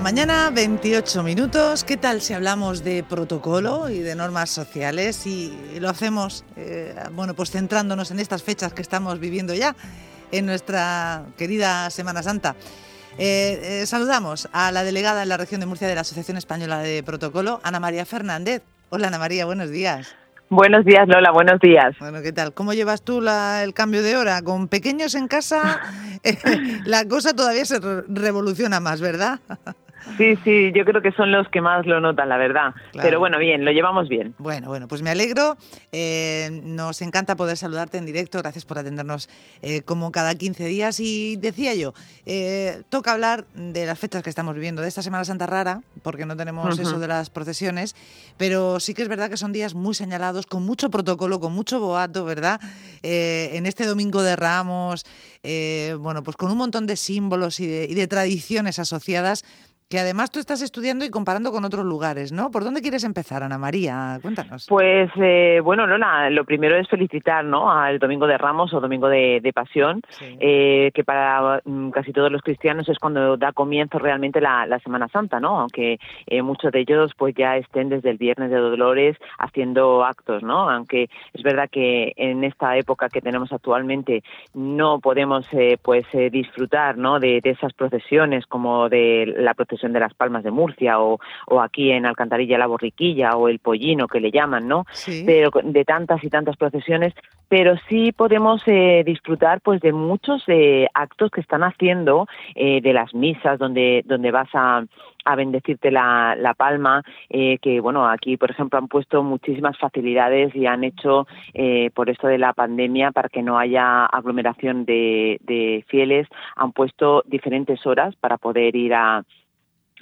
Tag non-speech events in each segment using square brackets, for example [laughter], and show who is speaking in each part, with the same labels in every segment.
Speaker 1: la mañana, 28 minutos. ¿Qué tal si hablamos de protocolo y de normas sociales? Y lo hacemos, eh, bueno, pues centrándonos en estas fechas que estamos viviendo ya, en nuestra querida Semana Santa. Eh, eh, saludamos a la delegada en la región de Murcia de la Asociación Española de Protocolo, Ana María Fernández. Hola Ana María, buenos días.
Speaker 2: Buenos días, Lola, buenos días.
Speaker 1: Bueno, ¿qué tal? ¿Cómo llevas tú el cambio de hora? Con pequeños en casa, [laughs] la cosa todavía se revoluciona más, ¿verdad?
Speaker 2: Sí, sí, yo creo que son los que más lo notan, la verdad. Pero bueno, bien, lo llevamos bien.
Speaker 1: Bueno, bueno, pues me alegro. Eh, nos encanta poder saludarte en directo. Gracias por atendernos eh, como cada 15 días. Y decía yo, eh, toca hablar de las fechas que estamos viviendo, de esta Semana Santa rara, porque no tenemos eso de las procesiones, pero sí que es verdad que son días muy señalados, con mucho protocolo, con mucho boato, ¿verdad? en este Domingo de Ramos, bueno, pues con un montón de símbolos y de tradiciones asociadas que además tú estás estudiando y comparando con otros lugares, ¿no? ¿Por dónde quieres empezar, Ana María? Cuéntanos.
Speaker 2: Pues, eh, bueno, Lola, lo primero es felicitar, ¿no? Al Domingo de Ramos o Domingo de, Pasión, eh, que para mm, casi todos los cristianos es cuando da comienzo realmente la, Semana Santa, ¿no? Aunque eh, muchos de ellos pues ya estén desde el Viernes de Dolores haciendo actos, ¿no? Aunque es verdad que en esta época que tenemos actualmente no podemos pues disfrutar, ¿no? De, de esas procesiones como de la procesión de las Palmas de Murcia o, o aquí en Alcantarilla la Borriquilla o el Pollino que le llaman, ¿no? Pero de tantas y tantas procesiones, pero sí podemos eh, disfrutar pues de muchos eh, actos que están haciendo eh, de las misas donde donde vas a a bendecirte la, la palma, eh, que bueno, aquí por ejemplo han puesto muchísimas facilidades y han hecho eh, por esto de la pandemia para que no haya aglomeración de, de fieles, han puesto diferentes horas para poder ir a,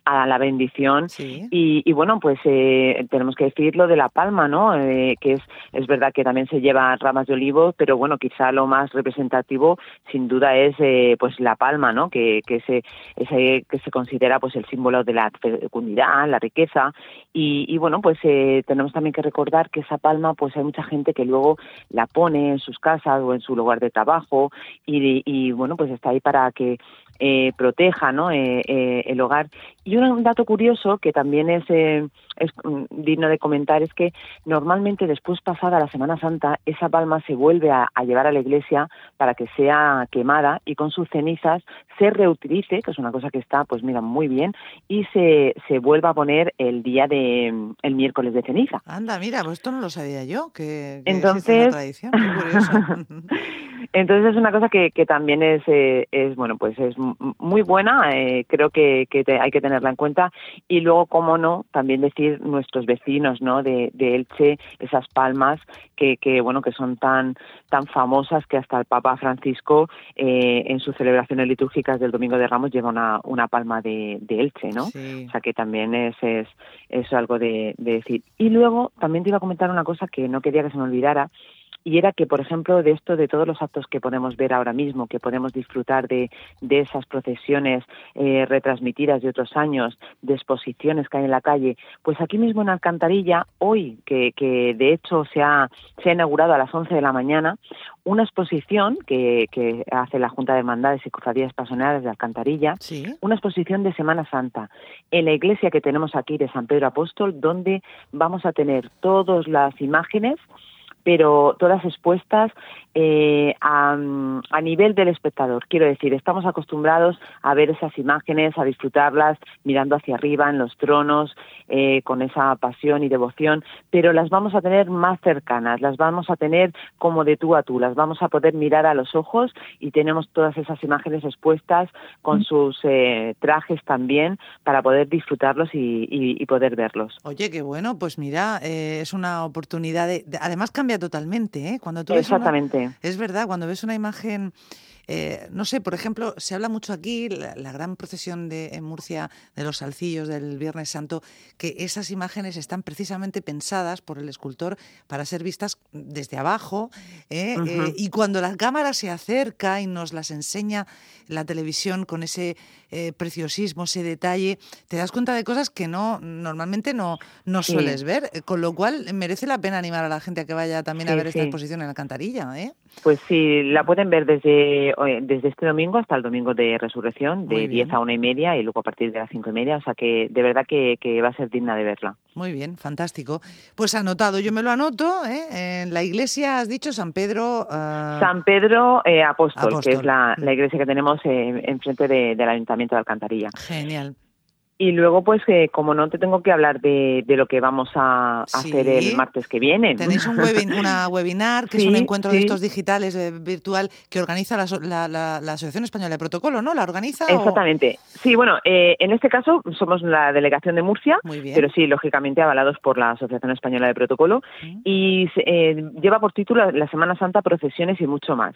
Speaker 2: a la bendición. Y, bueno pues eh, tenemos que decir lo de la palma no eh, que es es verdad que también se lleva ramas de olivo pero bueno quizá lo más representativo sin duda es eh, pues la palma no que que se ese que se considera pues el símbolo de la fecundidad la riqueza. Y, y bueno pues tenemos también que recordar que esa palma pues hay mucha gente que luego la pone en sus casas o en su lugar de trabajo y, y bueno pues está ahí para que eh, proteja ¿no? Eh, eh, el hogar. Y un, dato curioso que también es, es mm, digno de comentar es que normalmente después pasada la Semana Santa esa palma se vuelve a, llevar a la iglesia para que sea quemada y con sus cenizas se reutilice, que es una cosa que está, pues mira, muy bien, y se, se vuelva a poner el día de el miércoles de ceniza.
Speaker 1: Anda, mira, pues esto no lo sabía yo, que,
Speaker 2: Entonces,
Speaker 1: tradición, curioso. [laughs]
Speaker 2: Entonces es una cosa que, que también es, eh, es, bueno, pues es muy buena, eh, creo que, que hay que tenerla en cuenta. Y luego, cómo no, también decir nuestros vecinos, ¿no? De, de Elche, esas palmas que, que, bueno, que son tan, tan famosas que hasta el Papa Francisco eh, en sus celebraciones litúrgicas del Domingo de Ramos lleva una, una palma de, de Elche, ¿no? O sea que también es, es, es algo de, de decir. Y luego también te iba a comentar una cosa que no quería que se me olvidara, y era que, por ejemplo, de esto, de todos los actos que podemos ver ahora mismo, que podemos disfrutar de, de esas procesiones eh, retransmitidas de otros años, de exposiciones que hay en la calle, pues aquí mismo en Alcantarilla, hoy, que, que de hecho se ha, se ha inaugurado a las 11 de la mañana, una exposición que, que hace la Junta de Hermandades y Cofradías Pasionales de Alcantarilla, una exposición de Semana Santa en la iglesia que tenemos aquí de San Pedro Apóstol, donde vamos a tener todas las imágenes pero todas expuestas eh, a, a, nivel del espectador. Quiero decir, estamos acostumbrados a ver esas imágenes, a disfrutarlas mirando hacia arriba en los tronos, eh, con esa pasión y devoción, pero las vamos a tener más cercanas, las vamos a tener como de tú a tú, las vamos a poder mirar a los ojos y tenemos todas esas imágenes expuestas con mm. sus eh, trajes también para poder disfrutarlos y, y, poder verlos.
Speaker 1: Oye, qué bueno, pues mira, es una oportunidad de, además cambia totalmente, ¿eh?
Speaker 2: Cuando tú Exactamente.
Speaker 1: es verdad, cuando ves una imagen eh, no sé, por ejemplo, se habla mucho aquí, la, gran procesión de, en Murcia de los salcillos del Viernes Santo, que esas imágenes están precisamente pensadas por el escultor para ser vistas desde abajo. ¿eh? Eh, y cuando la cámara se acerca y nos las enseña la televisión con ese preciosismo, ese detalle, te das cuenta de cosas que no normalmente no, no sueles ver. Con lo cual merece la pena animar a la gente a que vaya también a ver esta exposición en la Alcantarilla.
Speaker 2: Pues sí, la pueden ver desde desde este domingo hasta el domingo de resurrección, de 10 a una y media y luego a partir de las cinco y media. O sea que de verdad que, va a ser digna de verla.
Speaker 1: Muy bien, fantástico. Pues anotado, yo me lo anoto. ¿eh? En la iglesia has dicho San Pedro.
Speaker 2: Ah, San Pedro Apóstol, que es la, iglesia que tenemos enfrente del Ayuntamiento de Alcantarilla.
Speaker 1: Genial.
Speaker 2: Y luego, pues, eh, como no te tengo que hablar de, de lo que vamos a hacer el martes que viene.
Speaker 1: Tenéis un una [laughs] webinar, que es un encuentro de estos digitales eh, virtual que organiza la, la, Asociación Española de Protocolo, ¿no? ¿La organiza?
Speaker 2: Exactamente. Sí, bueno, eh, en este caso somos la delegación de Murcia, pero sí, lógicamente avalados por la Asociación Española de Protocolo. Y lleva por título La Semana Santa, Procesiones y mucho más.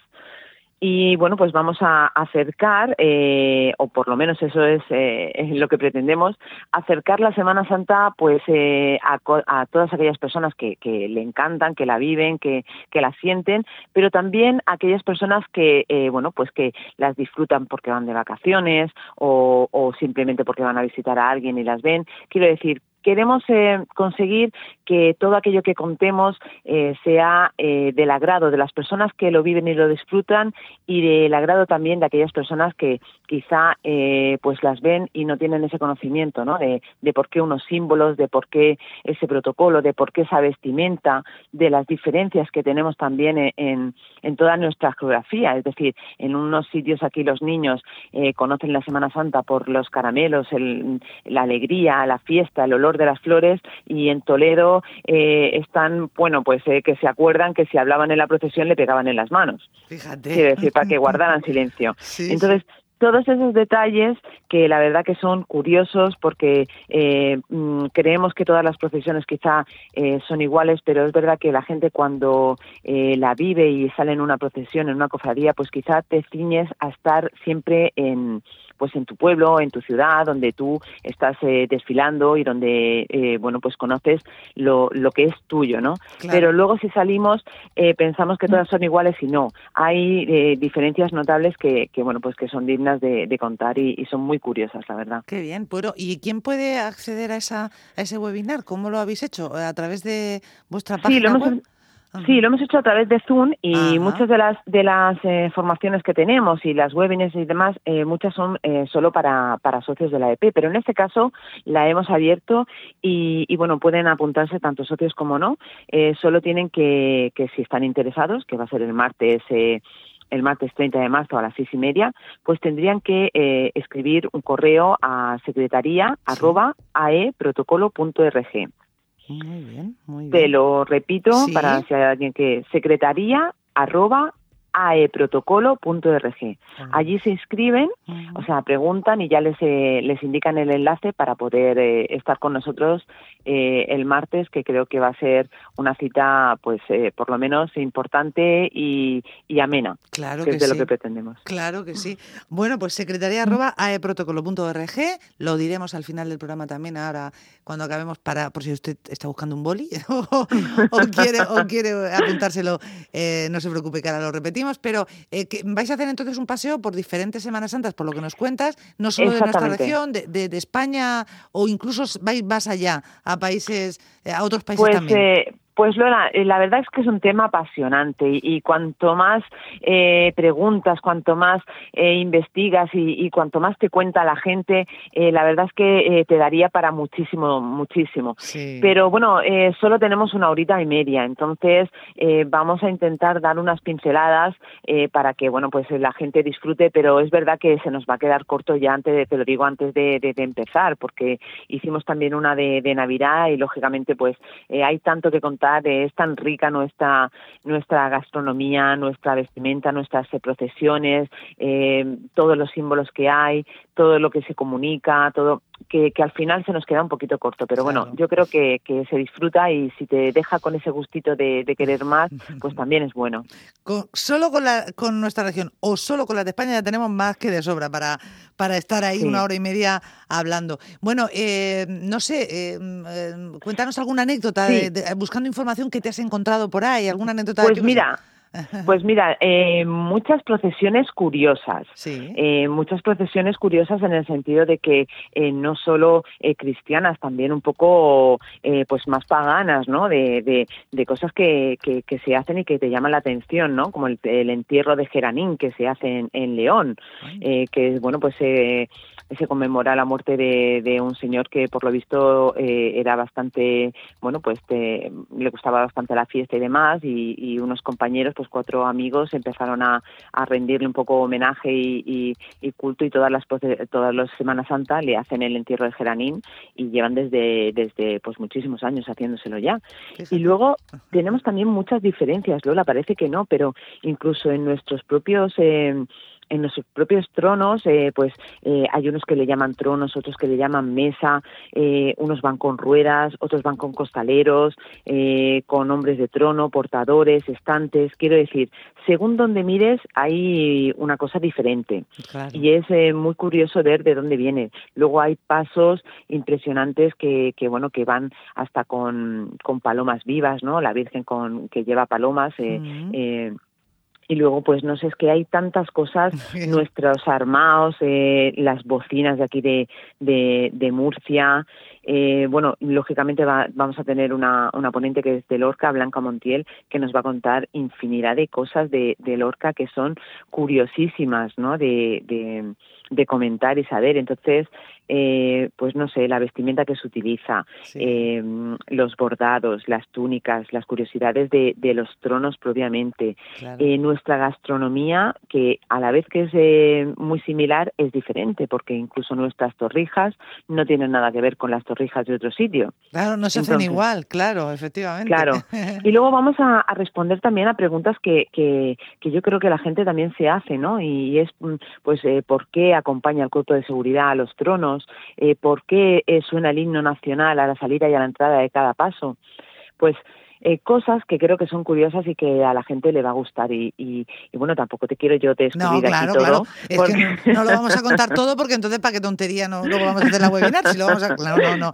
Speaker 2: Y bueno, pues vamos a acercar, eh, o por lo menos eso es, eh, lo que pretendemos, acercar la Semana Santa pues eh, a, a, todas aquellas personas que, que, le encantan, que la viven, que, que la sienten, pero también a aquellas personas que, eh, bueno, pues que las disfrutan porque van de vacaciones o, o simplemente porque van a visitar a alguien y las ven. Quiero decir, queremos eh, conseguir que todo aquello que contemos eh, sea eh, del agrado de las personas que lo viven y lo disfrutan y del agrado también de aquellas personas que quizá pues las ven y no tienen ese conocimiento ¿no? de, por qué unos símbolos, de por qué ese protocolo, de por qué esa vestimenta, de las diferencias que tenemos también en, en toda nuestra geografía. Es decir, en unos sitios aquí los niños conocen la Semana Santa por los caramelos, el, la alegría, la fiesta, el olor de las flores y en Toledo eh, están, bueno, pues eh, que se acuerdan que si hablaban en la procesión le pegaban en las manos.
Speaker 1: Fíjate.
Speaker 2: Quiere decir, para que guardaran [laughs] silencio. Entonces, todos esos detalles que la verdad que son curiosos porque eh, mm, creemos que todas las procesiones quizá son iguales, pero es verdad que la gente cuando la vive y sale en una procesión, en una cofradía, pues quizá te ciñes a estar siempre en, pues en tu pueblo, en tu ciudad, donde tú estás eh, desfilando y donde, eh, bueno, pues conoces lo, lo que es tuyo, ¿no? Pero luego si salimos eh, pensamos que todas son iguales y no. Hay diferencias notables que, que, bueno, pues que son dignas de, contar y, son muy curiosas, la verdad.
Speaker 1: Qué bien. Pero, ¿y quién puede acceder a, esa, a ese webinar? ¿Cómo lo habéis hecho? ¿A través de vuestra página web?
Speaker 2: Sí, lo hemos hecho a través de Zoom y muchas de las de las eh, formaciones que tenemos y las webinars y demás, eh, muchas son eh, solo para, para socios de la EP, pero en este caso la hemos abierto y, y bueno, pueden apuntarse tanto socios como no. solo tienen que, que si están interesados, que va a ser el martes el martes 30 de marzo a las seis y media, pues tendrían que escribir un correo a secretaría arroba aeprotocolo.org.
Speaker 1: Muy bien, muy bien.
Speaker 2: Te lo repito para si hay alguien que secretaría arroba aeprotocolo.org. Ah. Allí se inscriben, o sea, preguntan y ya les, eh, les indican el enlace para poder eh, estar con nosotros eh, el martes, que creo que va a ser una cita, pues, por lo menos importante y, amena.
Speaker 1: Claro
Speaker 2: que,
Speaker 1: es
Speaker 2: de lo que pretendemos.
Speaker 1: Claro que sí. Bueno, pues secretaría arroba aeprotocolo.org, lo diremos al final del programa también, ahora cuando acabemos, para por si usted está buscando un boli [laughs] o, quiere, o quiere apuntárselo, no se preocupe que ahora lo repetimos pero eh, vais a hacer entonces un paseo por diferentes Semanas Santas, por lo que nos cuentas, no solo de nuestra región, de, de, España, o incluso vais más allá, a países, eh, a otros países
Speaker 2: pues,
Speaker 1: también.
Speaker 2: Eh, pues Lola, eh, la verdad es que es un tema apasionante y, cuanto más eh, preguntas, cuanto más eh, investigas y, cuanto más te cuenta la gente, la verdad es que te daría para muchísimo, muchísimo. Pero bueno, solo tenemos una horita y media, entonces vamos a intentar dar unas pinceladas para que bueno pues la gente disfrute, pero es verdad que se nos va a quedar corto ya antes, de, te lo digo antes de, empezar, porque hicimos también una de, de Navidad y lógicamente pues hay tanto que contar es tan rica nuestra, nuestra gastronomía, nuestra vestimenta, nuestras procesiones, eh, todos los símbolos que hay, todo lo que se comunica, todo que, al final se nos queda un poquito corto. Pero bueno, yo creo que, se disfruta y si te deja con ese gustito de, querer más, [laughs] pues también es bueno.
Speaker 1: solo con, la, con nuestra región o solo con la de España ya tenemos más que de sobra para, para estar ahí una hora y media hablando. Bueno, eh, no sé, eh, eh, cuéntanos alguna anécdota, buscando información que te has encontrado por ahí, alguna anécdota.
Speaker 2: Pues mira. Pues mira, eh, muchas procesiones curiosas.
Speaker 1: Sí.
Speaker 2: Eh, muchas procesiones curiosas en el sentido de que eh, no solo eh, cristianas, también un poco eh, pues más paganas, ¿no? De, de, de cosas que, que, que, se hacen y que te llaman la atención, ¿no? Como el, el entierro de Geranín que se hace en, en León, eh, que bueno pues se conmemora la muerte de, de, un señor que por lo visto eh, era bastante, bueno, pues te, le gustaba bastante la fiesta y demás, y, y, unos compañeros, pues cuatro amigos, empezaron a, a rendirle un poco homenaje y, y, y culto y todas las todas las Semanas Santa le hacen el entierro de Geranín y llevan desde, desde pues muchísimos años haciéndoselo ya. Y luego tenemos también muchas diferencias, Lola, parece que no, pero incluso en nuestros propios eh, en nuestros propios tronos, eh, pues eh, hay unos que le llaman tronos, otros que le llaman mesa, eh, unos van con ruedas, otros van con costaleros, eh, con hombres de trono, portadores, estantes. Quiero decir, según donde mires hay una cosa diferente
Speaker 1: claro.
Speaker 2: y es eh, muy curioso ver de dónde viene. Luego hay pasos impresionantes que, que bueno que van hasta con, con palomas vivas, ¿no? La Virgen con que lleva palomas. Eh, uh -huh. Y luego pues no sé es que hay tantas cosas [laughs] nuestros armados eh, las bocinas de aquí de de, de Murcia eh, bueno lógicamente va, vamos a tener una, una ponente que es de Lorca Blanca Montiel que nos va a contar infinidad de cosas de, de Lorca que son curiosísimas no de, de, de comentar y saber entonces eh, pues no sé, la vestimenta que se utiliza, sí. eh, los bordados, las túnicas, las curiosidades de, de los tronos propiamente, claro. eh, nuestra gastronomía, que a la vez que es eh, muy similar, es diferente, porque incluso nuestras torrijas no tienen nada que ver con las torrijas de otro sitio.
Speaker 1: Claro, no se Entonces, hacen igual, claro, efectivamente.
Speaker 2: Claro. [laughs] Y luego vamos a, a responder también a preguntas que, que, que, yo creo que la gente también se hace, ¿no? Y es, pues, eh, ¿por qué acompaña el cuerpo de seguridad a los tronos? eh, por qué eh, suena el himno nacional a la salida y a la entrada de cada paso. Pues eh, cosas que creo que son curiosas y que a la gente le va a gustar. Y, y, y bueno, tampoco te quiero yo descubrir
Speaker 1: no, claro,
Speaker 2: aquí todo.
Speaker 1: Claro. Es porque... que no, no, lo vamos a [laughs] contar todo porque entonces para qué tontería no luego vamos a hacer la webinar si lo vamos a [laughs] no no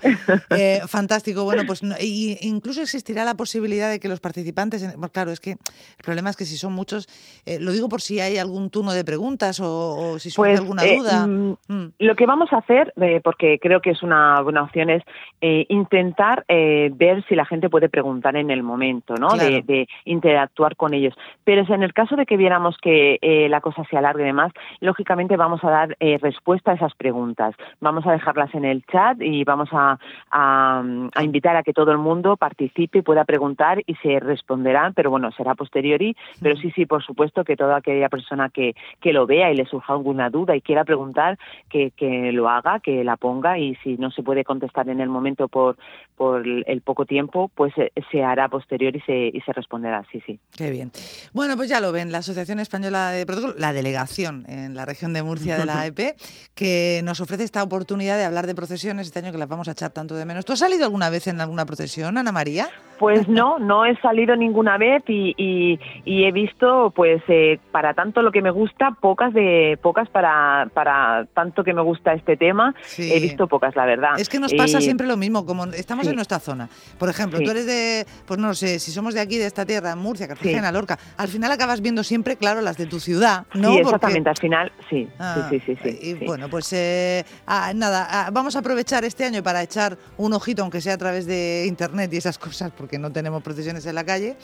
Speaker 1: eh, fantástico bueno pues no, y incluso existirá la posibilidad de que los participantes claro es que el problema es que si son muchos eh, lo digo por si hay algún turno de preguntas o, o si surge
Speaker 2: pues,
Speaker 1: alguna duda
Speaker 2: mm, mm. lo que vamos a hacer eh, porque creo que es una buena opción es eh, intentar ver si la gente puede preguntar en el momento, ¿no?
Speaker 1: Claro.
Speaker 2: De, de, interactuar con ellos. Pero en el caso de que viéramos que eh, la cosa se alargue y demás, lógicamente vamos a dar eh, respuesta a esas preguntas. Vamos a dejarlas en el chat y vamos a, a, a, invitar a que todo el mundo participe pueda preguntar y se responderán, pero bueno, será posteriori. Pero sí, sí, por supuesto que toda aquella persona que, que lo vea y le surja alguna duda y quiera preguntar, que, que lo haga, que la ponga y si no se puede contestar en el momento por, por el poco tiempo, pues eh, se hará posterior y se, y se responderá, sí, sí.
Speaker 1: Qué bien. Bueno, pues ya lo ven, la Asociación Española de Protocolo, la delegación en la región de Murcia de la [laughs] AEP, que nos ofrece esta oportunidad de hablar de procesiones este año que las vamos a echar tanto de menos. ¿Tú has salido alguna vez en alguna procesión, Ana María?
Speaker 2: Pues no, no he salido ninguna vez y, y, y he visto, pues, eh, para tanto lo que me gusta, pocas de pocas para, para tanto que me gusta este tema, sí. he visto pocas, la verdad.
Speaker 1: Es que nos pasa siempre lo mismo, como estamos sí. en nuestra zona. Por ejemplo, sí. tú eres de, pues no sé, si somos de aquí, de esta tierra, Murcia, Cartagena, Lorca, al final acabas viendo siempre, claro, las de tu ciudad, ¿no?
Speaker 2: Sí, exactamente, Porque... al final, sí, ah, sí, sí, sí,
Speaker 1: Y bueno, pues eh, ah, nada, ah, vamos a aprovechar este año para echar un ojito, aunque sea a través de internet y esas cosas, porque no tenemos procesiones en la calle,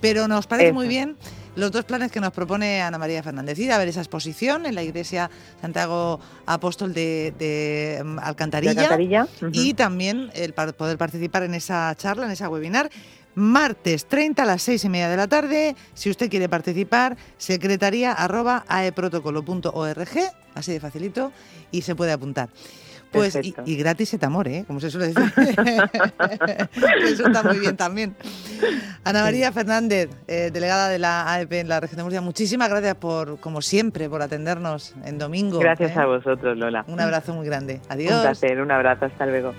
Speaker 1: pero nos parece Eso. muy bien los dos planes que nos propone Ana María Fernández. Ir a ver esa exposición en la iglesia Santiago Apóstol de, de Alcantarilla,
Speaker 2: de Alcantarilla.
Speaker 1: Uh -huh. y también el poder participar en esa charla, en esa webinar. Martes 30 a las 6 y media de la tarde. Si usted quiere participar, secretaría arroba aeprotocolo.org, así de facilito, y se puede apuntar. Pues y, y, gratis et amor, ¿eh? Como se suele decir. [laughs] Eso está muy bien también. Ana María. Fernández, eh, delegada de la AEP en la región de Murcia, muchísimas gracias por, como siempre, por atendernos en domingo.
Speaker 2: Gracias
Speaker 1: ¿eh?
Speaker 2: a vosotros, Lola.
Speaker 1: Un abrazo muy grande. Adiós.
Speaker 2: Un placer, un abrazo, hasta luego.